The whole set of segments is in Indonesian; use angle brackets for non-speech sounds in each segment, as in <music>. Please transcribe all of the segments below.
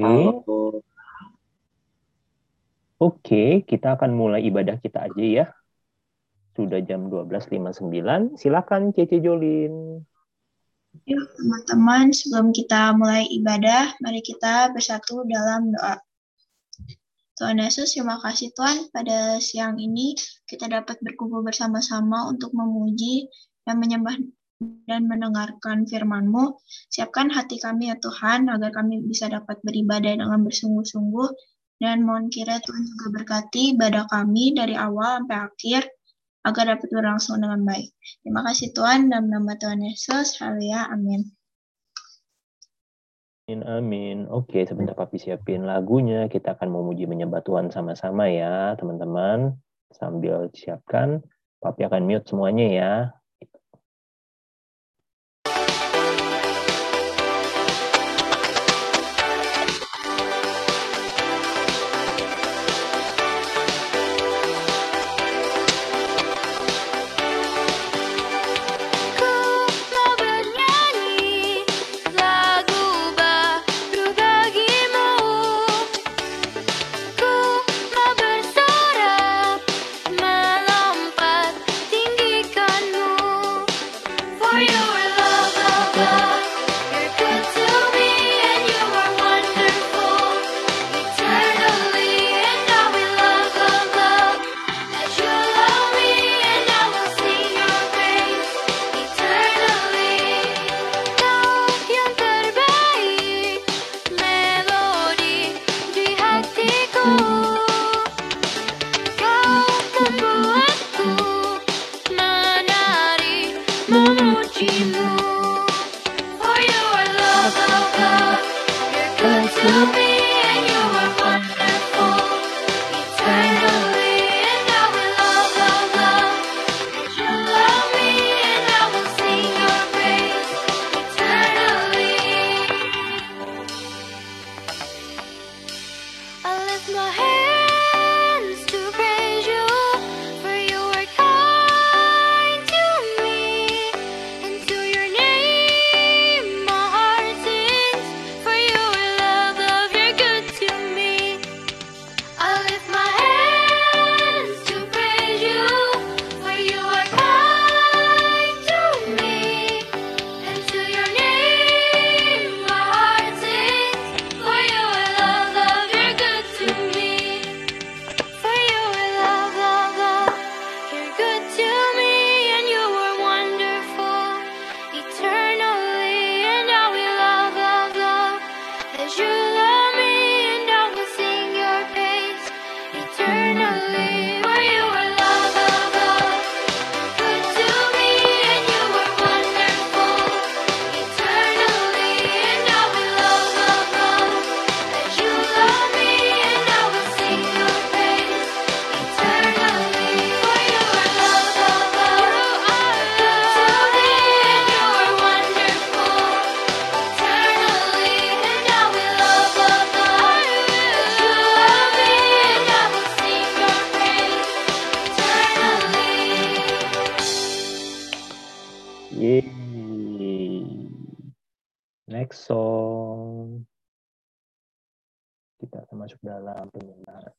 Oke. Oke, kita akan mulai ibadah kita aja ya. Sudah jam 12.59. Silakan Cece Jolin. Yuk teman-teman, sebelum kita mulai ibadah, mari kita bersatu dalam doa. Tuhan Yesus, terima kasih Tuhan pada siang ini kita dapat berkumpul bersama-sama untuk memuji dan menyembah dan mendengarkan firman-Mu. Siapkan hati kami ya Tuhan, agar kami bisa dapat beribadah dengan bersungguh-sungguh. Dan mohon kira Tuhan juga berkati ibadah kami dari awal sampai akhir, agar dapat berlangsung dengan baik. Terima kasih Tuhan, dalam nama Tuhan Yesus, haleluya, amin. Amin, amin. Oke, sebentar Papi siapin lagunya. Kita akan memuji menyembah Tuhan sama-sama ya, teman-teman. Sambil siapkan, Papi akan mute semuanya ya. Yeay. Next song. Kita akan masuk dalam penyelenggaraan.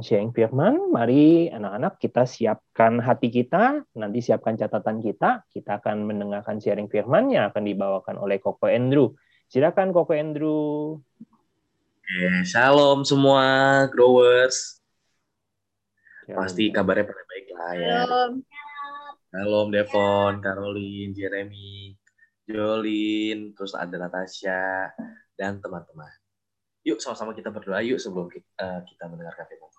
Sharing firman, mari anak-anak kita siapkan hati kita, nanti siapkan catatan kita, kita akan mendengarkan sharing firman yang akan dibawakan oleh Koko Andrew. Silakan Koko Andrew. Oke, shalom semua growers. Shalom. Pasti kabarnya pada baik lah ya. Shalom. Shalom Devon, Caroline, Jeremy, Jolin, terus ada Natasha dan teman-teman. Yuk sama-sama kita berdoa yuk sebelum kita, uh, kita mendengarkan firman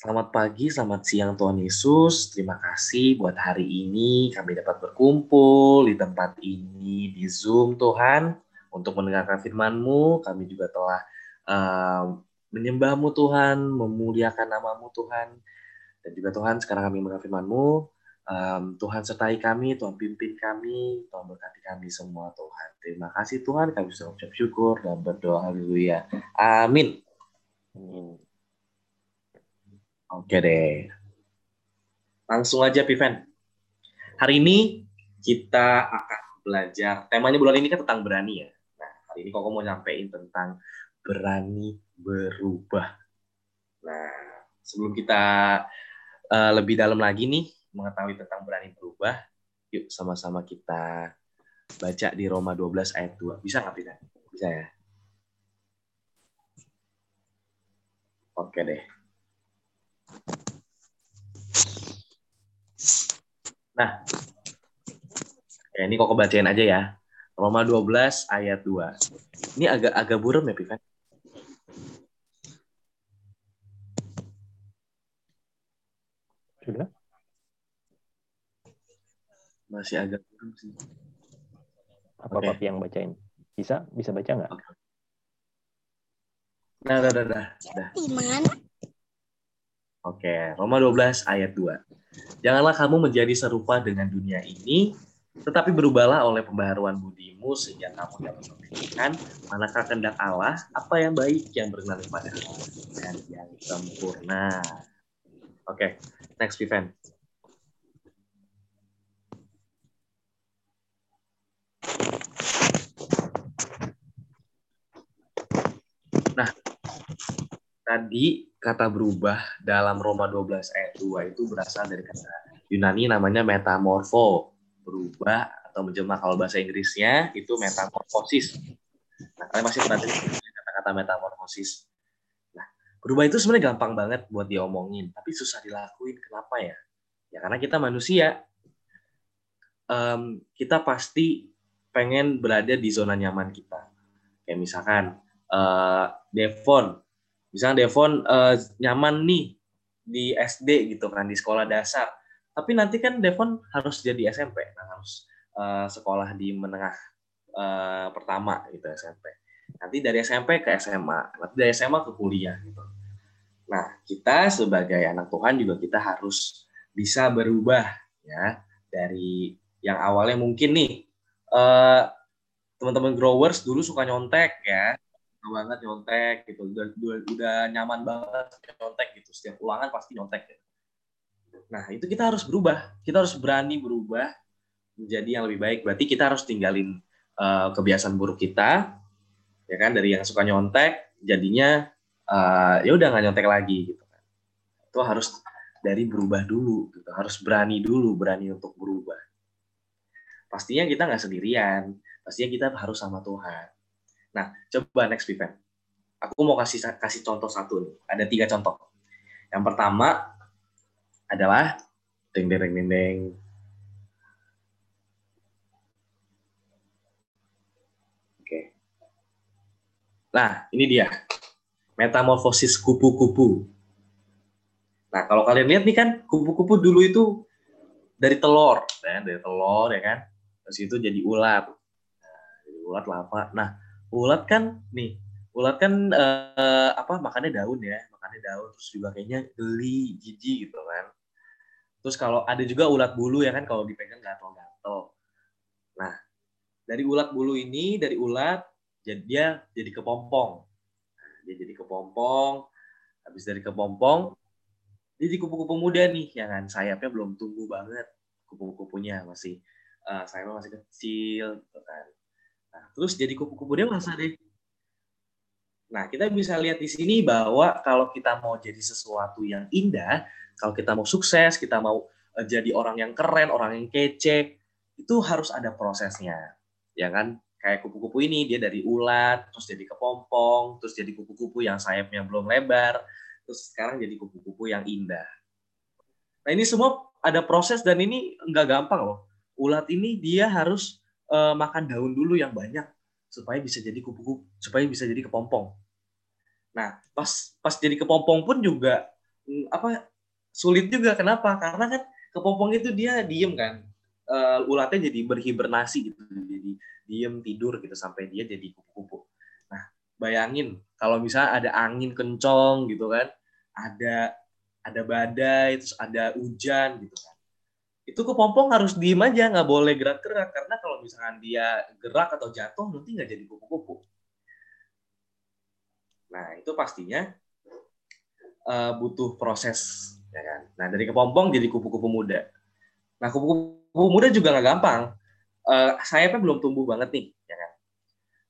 Selamat pagi, selamat siang Tuhan Yesus. Terima kasih buat hari ini kami dapat berkumpul di tempat ini di Zoom Tuhan untuk mendengarkan firman-Mu. Kami juga telah uh, menyembah-Mu Tuhan, memuliakan nama-Mu Tuhan. Dan juga Tuhan sekarang kami mendengar firman-Mu. Um, Tuhan sertai kami, Tuhan pimpin kami, Tuhan berkati kami semua Tuhan. Terima kasih Tuhan, kami bisa ucap syukur dan berdoa. Haleluya. Amin. Amin. Oke deh. Langsung aja Piven. Hari ini kita akan belajar, temanya bulan ini kan tentang berani ya. Nah, hari ini kok mau nyampein tentang berani berubah. Nah, sebelum kita uh, lebih dalam lagi nih mengetahui tentang berani berubah, yuk sama-sama kita baca di Roma 12 ayat 2. Bisa nggak, Piven? Bisa ya? Oke deh. Nah, ya ini kok kebacain aja ya. Roma 12 ayat 2. Ini agak agak buram ya, Pivan? Sudah? Masih agak buram sih. Apa okay. Papi yang bacain? Bisa? Bisa baca nggak? Okay. Nah, dah, dah, dah. Di mana? Oke, Roma 12 ayat 2. Janganlah kamu menjadi serupa dengan dunia ini, tetapi berubahlah oleh pembaharuan budimu sehingga kamu dapat memikirkan manakah kehendak Allah, apa yang baik, yang berkenan kepada Allah, dan yang sempurna. Oke, next event. Nah, tadi kata berubah dalam Roma 12 ayat 2 itu berasal dari kata Yunani namanya metamorfo, berubah atau menjelma kalau bahasa Inggrisnya itu metamorfosis. Nah, kalian masih pernah kata-kata metamorfosis. Nah, berubah itu sebenarnya gampang banget buat diomongin, tapi susah dilakuin. Kenapa ya? Ya karena kita manusia. Um, kita pasti pengen berada di zona nyaman kita. Kayak misalkan uh, Devon misalnya Devon uh, nyaman nih di SD gitu kan di sekolah dasar. Tapi nanti kan Devon harus jadi SMP nah harus uh, sekolah di menengah uh, pertama gitu SMP nanti dari SMP ke SMA nanti dari SMA ke kuliah gitu. Nah kita sebagai anak Tuhan juga kita harus bisa berubah ya dari yang awalnya mungkin nih uh, teman-teman growers dulu suka nyontek ya banget nyontek gitu. Udah, udah, nyaman banget nyontek gitu. Setiap ulangan pasti nyontek gitu. nah itu kita harus berubah. Kita harus berani berubah menjadi yang lebih baik. Berarti kita harus tinggalin uh, kebiasaan buruk kita ya kan? Dari yang suka nyontek jadinya uh, ya udah nggak nyontek lagi gitu kan. Itu harus dari berubah dulu gitu. Harus berani dulu berani untuk berubah. Pastinya kita nggak sendirian. Pastinya kita harus sama Tuhan Nah, coba next event. Aku mau kasih kasih contoh satu nih. Ada tiga contoh. Yang pertama adalah ding ding ding ding. Oke. Nah, ini dia. Metamorfosis kupu-kupu. Nah, kalau kalian lihat nih kan, kupu-kupu dulu itu dari telur, ya, dari telur ya kan. Terus itu jadi ulat. Nah, jadi ulat lava. Nah, ulat kan nih ulat kan uh, apa makannya daun ya makannya daun terus juga kayaknya geli jijik gitu kan. Terus kalau ada juga ulat bulu ya kan kalau dipegang gatel-gatel nah dari ulat bulu ini dari ulat jadi dia jadi kepompong. Nah, dia jadi kepompong habis dari kepompong dia jadi kupu-kupu muda nih ya kan. Sayapnya belum tumbuh banget kupu-kupunya masih uh, sayapnya masih kecil gitu kan Nah, terus jadi kupu-kupu dewasa deh. Nah, kita bisa lihat di sini bahwa kalau kita mau jadi sesuatu yang indah, kalau kita mau sukses, kita mau eh, jadi orang yang keren, orang yang kece, itu harus ada prosesnya. Ya kan? Kayak kupu-kupu ini, dia dari ulat, terus jadi kepompong, terus jadi kupu-kupu yang sayapnya belum lebar, terus sekarang jadi kupu-kupu yang indah. Nah, ini semua ada proses dan ini nggak gampang loh. Ulat ini dia harus uh, makan daun dulu yang banyak supaya bisa jadi kupu-kupu, supaya bisa jadi kepompong. Nah, pas pas jadi kepompong pun juga mm, apa sulit juga kenapa? Karena kan kepompong itu dia diem kan. Uh, ulatnya jadi berhibernasi gitu. Jadi diem tidur gitu sampai dia jadi kupu-kupu. Nah, bayangin kalau misalnya ada angin kencong gitu kan, ada ada badai, terus ada hujan gitu kan itu kepompong harus diem aja nggak boleh gerak-gerak. Karena kalau misalkan dia gerak atau jatuh nanti nggak jadi kupu-kupu. Nah itu pastinya uh, butuh proses ya kan? Nah dari kepompong jadi kupu-kupu muda. Nah kupu-kupu muda juga nggak gampang. Uh, sayapnya belum tumbuh banget nih ya kan?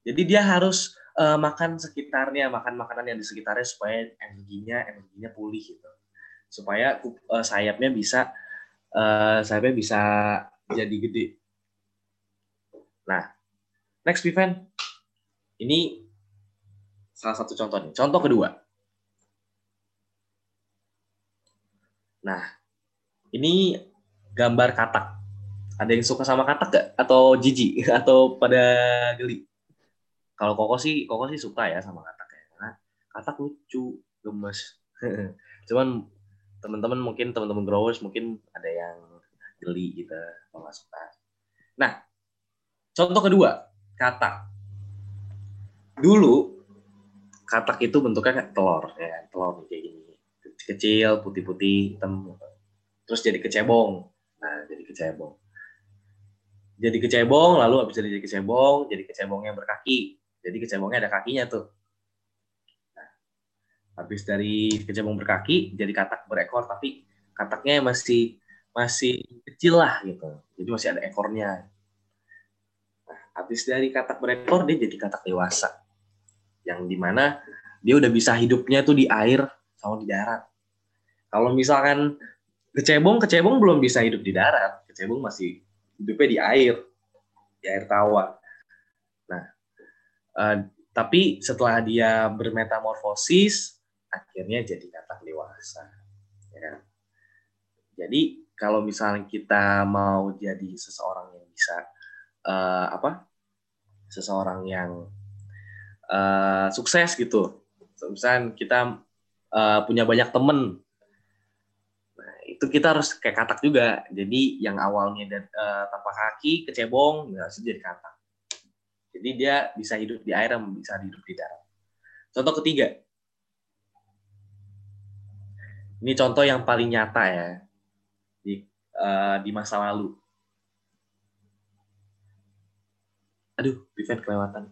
Jadi dia harus uh, makan sekitarnya makan makanan yang di sekitarnya supaya energinya energinya pulih gitu. Supaya uh, sayapnya bisa uh, bisa jadi gede. Nah, next event ini salah satu contoh nih. Contoh kedua. Nah, ini gambar katak. Ada yang suka sama katak gak? Atau jijik? <laughs> Atau pada geli? Kalau Koko sih, Koko sih suka ya sama katak ya. Karena katak lucu, gemes. <laughs> Cuman teman-teman mungkin teman-teman growers mungkin ada yang geli gitu kalau. Nah, contoh kedua, katak. Dulu katak itu bentuknya kayak telur, ya telur kayak gini, kecil, putih-putih, hitam, terus jadi kecebong. Nah, jadi kecebong. Jadi kecebong, lalu habis jadi kecebong, jadi kecebongnya berkaki. Jadi kecebongnya ada kakinya tuh. Habis dari kecebong berkaki jadi katak berekor tapi kataknya masih masih kecil lah gitu. Jadi masih ada ekornya. Nah, habis dari katak berekor dia jadi katak dewasa. Yang di mana dia udah bisa hidupnya tuh di air sama di darat. Kalau misalkan kecebong, kecebong belum bisa hidup di darat. Kecebong masih hidupnya di air, di air tawar. Nah, uh, tapi setelah dia bermetamorfosis, akhirnya jadi katak dewasa. Ya. Jadi kalau misalnya kita mau jadi seseorang yang bisa uh, apa, seseorang yang uh, sukses gitu, misalnya kita uh, punya banyak temen, nah, itu kita harus kayak katak juga. Jadi yang awalnya uh, tanpa kaki, kecebong, nggak harus jadi katak. Jadi dia bisa hidup di air, bisa hidup di darat. Contoh ketiga, ini contoh yang paling nyata ya di uh, di masa lalu. Aduh, event kelewatan.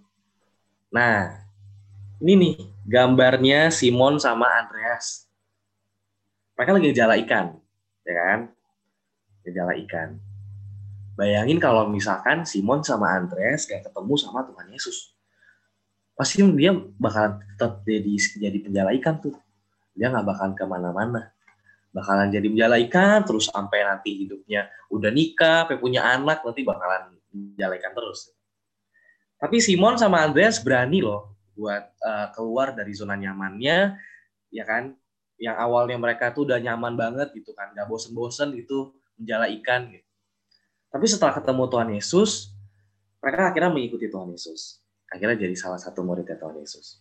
Nah, ini nih gambarnya Simon sama Andreas. Mereka lagi jala ikan, ya kan? Jala ikan. Bayangin kalau misalkan Simon sama Andreas gak ketemu sama Tuhan Yesus. Pasti dia bakalan tetap jadi jadi penjala ikan tuh dia nggak bakalan ke mana-mana bakalan jadi menjala ikan terus sampai nanti hidupnya udah nikah, punya anak nanti bakalan menjala ikan terus. Tapi Simon sama Andreas berani loh buat uh, keluar dari zona nyamannya, ya kan? Yang awalnya mereka tuh udah nyaman banget gitu kan, nggak bosen-bosen gitu menjala ikan gitu. Tapi setelah ketemu Tuhan Yesus, mereka akhirnya mengikuti Tuhan Yesus. Akhirnya jadi salah satu muridnya Tuhan Yesus.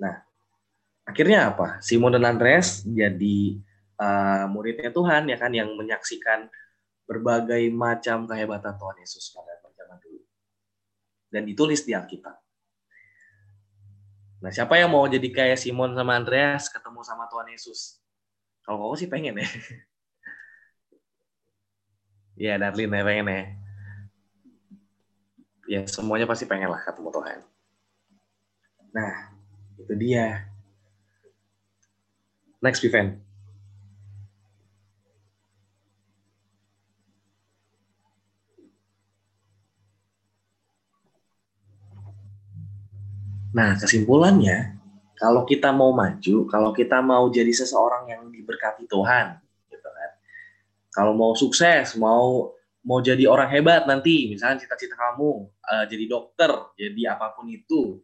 Nah, akhirnya apa? Simon dan Andreas jadi uh, muridnya Tuhan ya kan yang menyaksikan berbagai macam kehebatan Tuhan Yesus pada zaman dulu. Dan ditulis di Alkitab. Nah, siapa yang mau jadi kayak Simon sama Andreas ketemu sama Tuhan Yesus? Kalau kau sih pengen ya. <laughs> ya, Darlin ya pengen ya. Ya, semuanya pasti pengen lah ketemu Tuhan. Nah, itu dia Next event. Nah, kesimpulannya, kalau kita mau maju, kalau kita mau jadi seseorang yang diberkati Tuhan, gitu kan. Kalau mau sukses, mau mau jadi orang hebat nanti, misalnya cita-cita kamu uh, jadi dokter, jadi apa pun itu,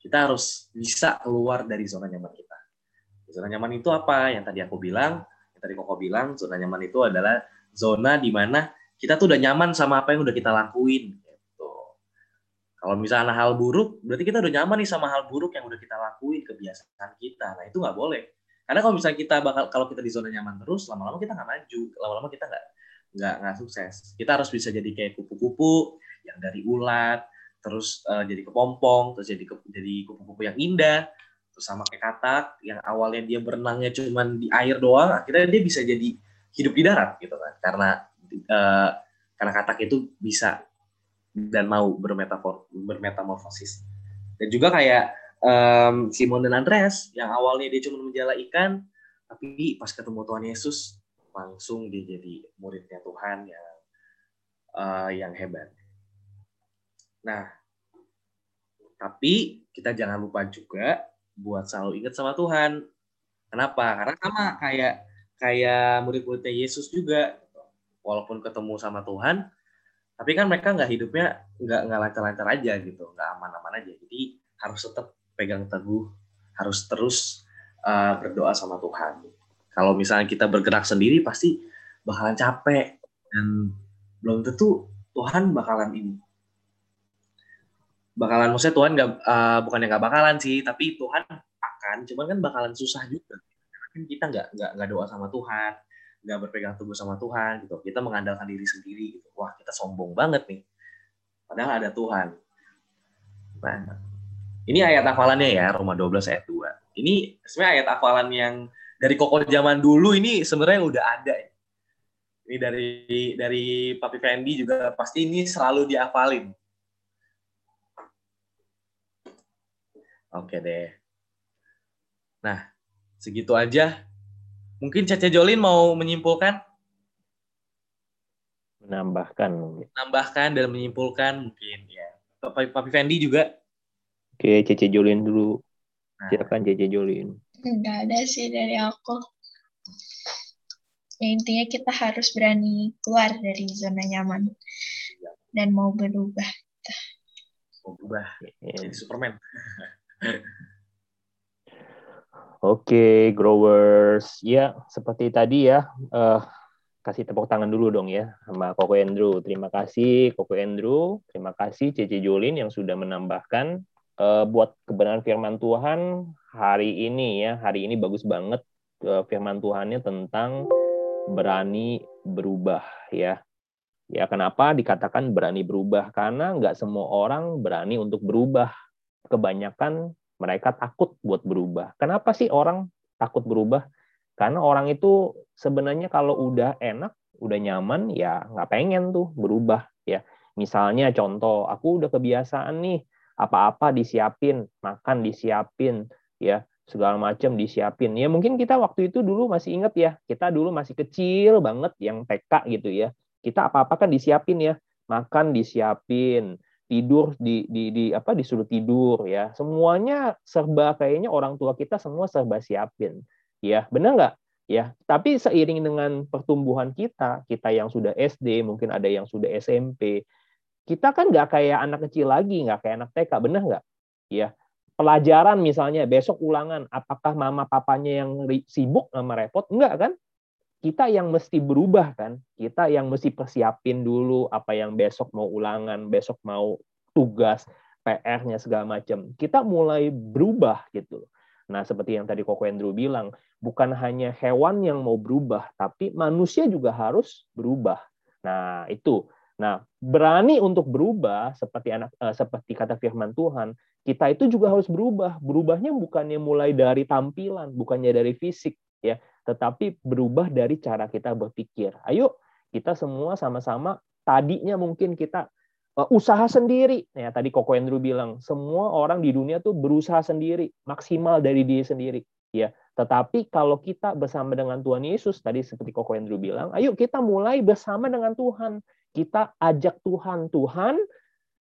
kita harus bisa keluar dari zona nyaman kita. Zona nyaman itu apa? Yang tadi aku bilang, yang tadi Koko bilang, zona nyaman itu adalah zona di mana kita tuh udah nyaman sama apa yang udah kita lakuin. Gitu. Kalau misalnya hal buruk, berarti kita udah nyaman nih sama hal buruk yang udah kita lakuin, kebiasaan kita. Nah itu nggak boleh. Karena kalau misalnya kita bakal, kalau kita di zona nyaman terus, lama-lama kita nggak maju, lama-lama kita nggak nggak nggak sukses. Kita harus bisa jadi kayak kupu-kupu yang dari ulat, terus uh, jadi kepompong, terus jadi jadi kupu-kupu yang indah, sama kayak katak yang awalnya dia berenangnya cuma di air doang akhirnya dia bisa jadi hidup di darat gitu kan. Karena uh, karena katak itu bisa dan mau bermetafor bermetamorfosis. Dan juga kayak um, Simon dan Andreas yang awalnya dia cuma menjala ikan tapi pas ketemu Tuhan Yesus langsung dia jadi muridnya Tuhan yang uh, yang hebat. Nah tapi kita jangan lupa juga buat selalu ingat sama Tuhan. Kenapa? Karena sama kayak kayak murid-muridnya Yesus juga, walaupun ketemu sama Tuhan, tapi kan mereka nggak hidupnya nggak nggak lancar-lancar aja gitu, nggak aman-aman aja. Jadi harus tetap pegang teguh, harus terus uh, berdoa sama Tuhan. Kalau misalnya kita bergerak sendiri pasti bakalan capek dan belum tentu Tuhan bakalan ini bakalan maksudnya Tuhan nggak uh, bukan yang nggak bakalan sih tapi Tuhan akan cuman kan bakalan susah juga. Kan kita nggak nggak nggak doa sama Tuhan nggak berpegang teguh sama Tuhan gitu. Kita mengandalkan diri sendiri gitu. Wah kita sombong banget nih. Padahal ada Tuhan. Nah ini ayat hafalannya ya Roma 12 ayat 2 ini sebenarnya ayat hafalan yang dari koko zaman dulu ini sebenarnya udah ada ya. ini dari dari Papi Fendi juga pasti ini selalu diafalin Oke deh. Nah, segitu aja. Mungkin Cece Jolin mau menyimpulkan? Menambahkan Menambahkan dan menyimpulkan mungkin ya. Papi, Papi Fendi juga. Oke, Cece Jolin dulu. Nah. Silakan JJ Jolin. Enggak ada sih dari aku. Ya, intinya kita harus berani keluar dari zona nyaman dan mau berubah. Mau berubah iya. jadi Superman. <laughs> Oke, growers. Ya, seperti tadi ya, uh, kasih tepuk tangan dulu dong ya sama Koko Andrew. Terima kasih Koko Andrew, terima kasih Cece Jolin yang sudah menambahkan uh, buat kebenaran firman Tuhan hari ini ya. Hari ini bagus banget uh, firman Tuhannya tentang berani berubah ya. Ya kenapa dikatakan berani berubah? Karena nggak semua orang berani untuk berubah. Kebanyakan mereka takut buat berubah. Kenapa sih orang takut berubah? Karena orang itu sebenarnya kalau udah enak, udah nyaman, ya nggak pengen tuh berubah. ya. Misalnya contoh, aku udah kebiasaan nih, apa-apa disiapin, makan disiapin, ya segala macam disiapin. Ya mungkin kita waktu itu dulu masih inget ya, kita dulu masih kecil banget yang TK gitu ya. Kita apa-apa kan disiapin ya, makan disiapin, tidur di, di, di apa disuruh tidur ya. Semuanya serba kayaknya orang tua kita semua serba siapin. Ya benar nggak? Ya tapi seiring dengan pertumbuhan kita kita yang sudah SD mungkin ada yang sudah SMP kita kan nggak kayak anak kecil lagi nggak kayak anak TK benar nggak? Ya pelajaran misalnya besok ulangan apakah mama papanya yang sibuk sama repot? Enggak kan kita yang mesti berubah kan? Kita yang mesti persiapin dulu apa yang besok mau ulangan besok mau tugas PR-nya segala macam kita mulai berubah gitu. Nah seperti yang tadi Koko Andrew bilang bukan hanya hewan yang mau berubah tapi manusia juga harus berubah. Nah itu. Nah berani untuk berubah seperti anak uh, seperti kata firman Tuhan kita itu juga harus berubah. Berubahnya bukannya mulai dari tampilan bukannya dari fisik ya tetapi berubah dari cara kita berpikir. Ayo kita semua sama-sama tadinya mungkin kita uh, usaha sendiri. Ya tadi Koko Andrew bilang semua orang di dunia tuh berusaha sendiri, maksimal dari diri sendiri. Ya, tetapi kalau kita bersama dengan Tuhan Yesus tadi seperti Koko Andrew bilang, ayo kita mulai bersama dengan Tuhan. Kita ajak Tuhan, Tuhan,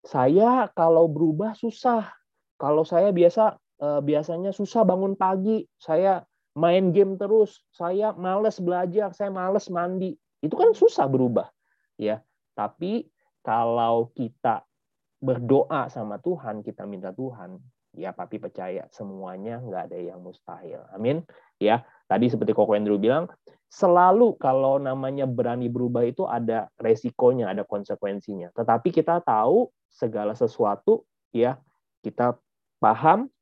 saya kalau berubah susah. Kalau saya biasa uh, biasanya susah bangun pagi, saya main game terus, saya males belajar, saya males mandi. Itu kan susah berubah, ya. Tapi kalau kita berdoa sama Tuhan, kita minta Tuhan, ya papi percaya semuanya nggak ada yang mustahil. Amin. Ya, tadi seperti Koko Andrew bilang, selalu kalau namanya berani berubah itu ada resikonya, ada konsekuensinya. Tetapi kita tahu segala sesuatu, ya kita paham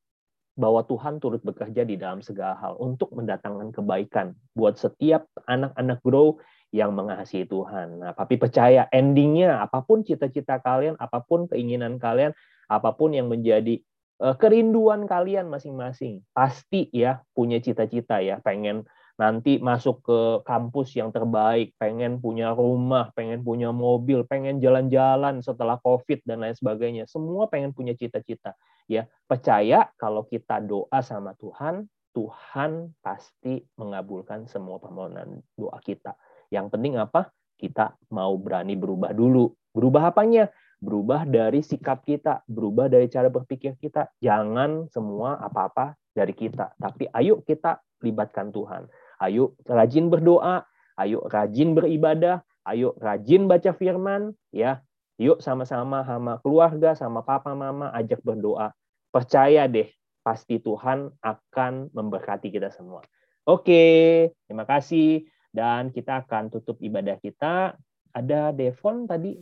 bahwa Tuhan turut bekerja di dalam segala hal untuk mendatangkan kebaikan buat setiap anak-anak grow yang mengasihi Tuhan. Nah, tapi percaya endingnya apa pun cita-cita kalian, apa pun keinginan kalian, apa pun yang menjadi uh, kerinduan kalian masing-masing, pasti ya punya cita-cita ya, pengen nanti masuk ke kampus yang terbaik, pengen punya rumah, pengen punya mobil, pengen jalan-jalan setelah COVID dan lain sebagainya. Semua pengen punya cita-cita. Ya, percaya kalau kita doa sama Tuhan, Tuhan pasti mengabulkan semua permohonan doa kita. Yang penting apa? Kita mau berani berubah dulu. Berubah apanya? Berubah dari sikap kita, berubah dari cara berpikir kita. Jangan semua apa-apa dari kita, tapi ayo kita libatkan Tuhan Ayo rajin berdoa, ayo rajin beribadah, ayo rajin baca firman, ya. Yuk sama-sama sama keluarga, sama papa mama ajak berdoa. Percaya deh, pasti Tuhan akan memberkati kita semua. Oke, terima kasih dan kita akan tutup ibadah kita. Ada Devon tadi.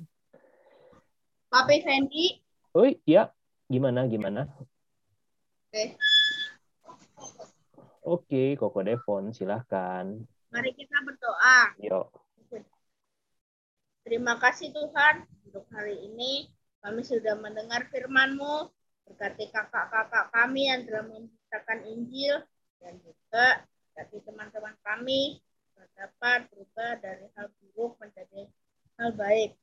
Papi Fendi. Oh iya, gimana gimana? Oke. Oke, Koko Devon, silahkan. Mari kita berdoa. Yuk. Terima kasih Tuhan untuk hari ini. Kami sudah mendengar firman-Mu. Berkati kakak-kakak kami yang telah memberitakan Injil. Dan juga berkati teman-teman kami dapat berubah dari hal buruk menjadi hal baik.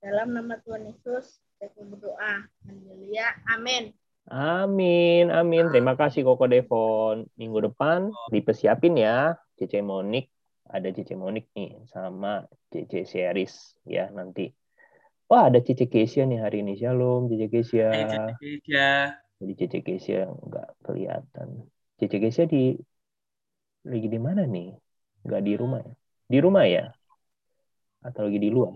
Dalam nama Tuhan Yesus, saya berdoa. Haleluya. Amin. Amin, amin. Terima kasih Koko Devon. Minggu depan dipersiapin ya, CC Monik. Ada CC Monik nih sama CC Series ya nanti. Wah, ada CC Kesia nih hari ini. Shalom, CC Kesia. Hey, CC Kesia. Jadi Cece Kesia nggak kelihatan. Cece Kesia di lagi di mana nih? Nggak di rumah ya? Di rumah ya? Atau lagi di luar?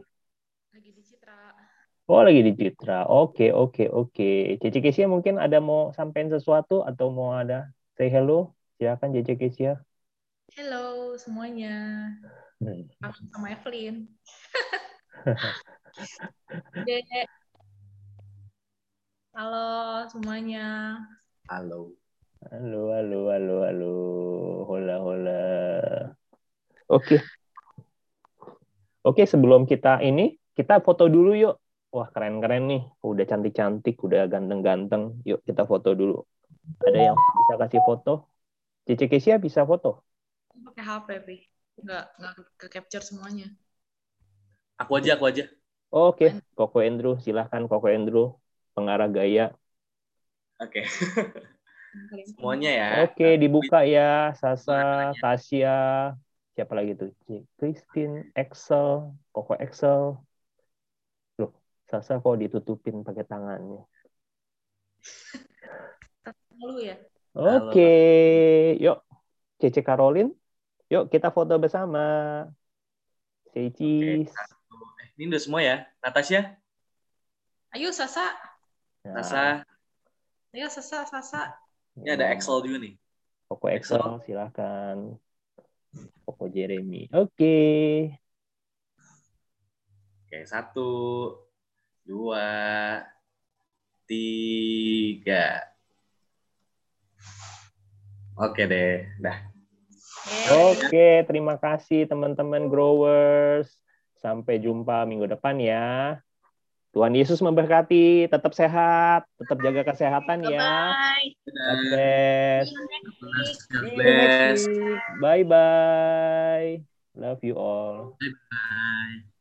Oh, lagi di Citra. Oke, oke, oke. Cece Kesia mungkin ada mau sampein sesuatu atau mau ada say hello? Silakan Cece Kesia. Halo semuanya. Hmm. Aku sama Evelyn. <laughs> Dek. Halo semuanya. Halo. Halo, halo, halo, halo. Hola, hola. Oke. Oke, sebelum kita ini, kita foto dulu yuk. Wah, keren-keren nih. Udah cantik-cantik, udah ganteng-ganteng. Yuk, kita foto dulu. Ada yang bisa kasih foto? Cici Kesia bisa foto? Pakai HP, Pi. Nggak, nggak ke capture semuanya. Aku aja, aku aja. Oke, Koko Andrew. Silahkan Koko Andrew. Pengarah gaya. Oke. Semuanya ya. Oke, dibuka ya. Sasa, Tasya. Siapa lagi tuh? Christine, Excel, Koko Excel. Sasa kok ditutupin pakai tangannya? Dulu ya. Oke, yuk. Cece Caroline. Yuk kita foto bersama. Say cheese. Eh, ini udah semua ya. Natasha, Ayo Sasa. Nah, Nasa, Ayo Sasa, Sasa. ini ada Excel juga nih. Koko Excel, silahkan. Koko Jeremy. Oke. Oke, satu, dua, tiga. Oke deh, dah. Oke, terima kasih teman-teman growers. Sampai jumpa minggu depan ya. Tuhan Yesus memberkati, tetap sehat, tetap jaga kesehatan ya. Bye. God bless. next week. Bye bye. Love you all. Bye.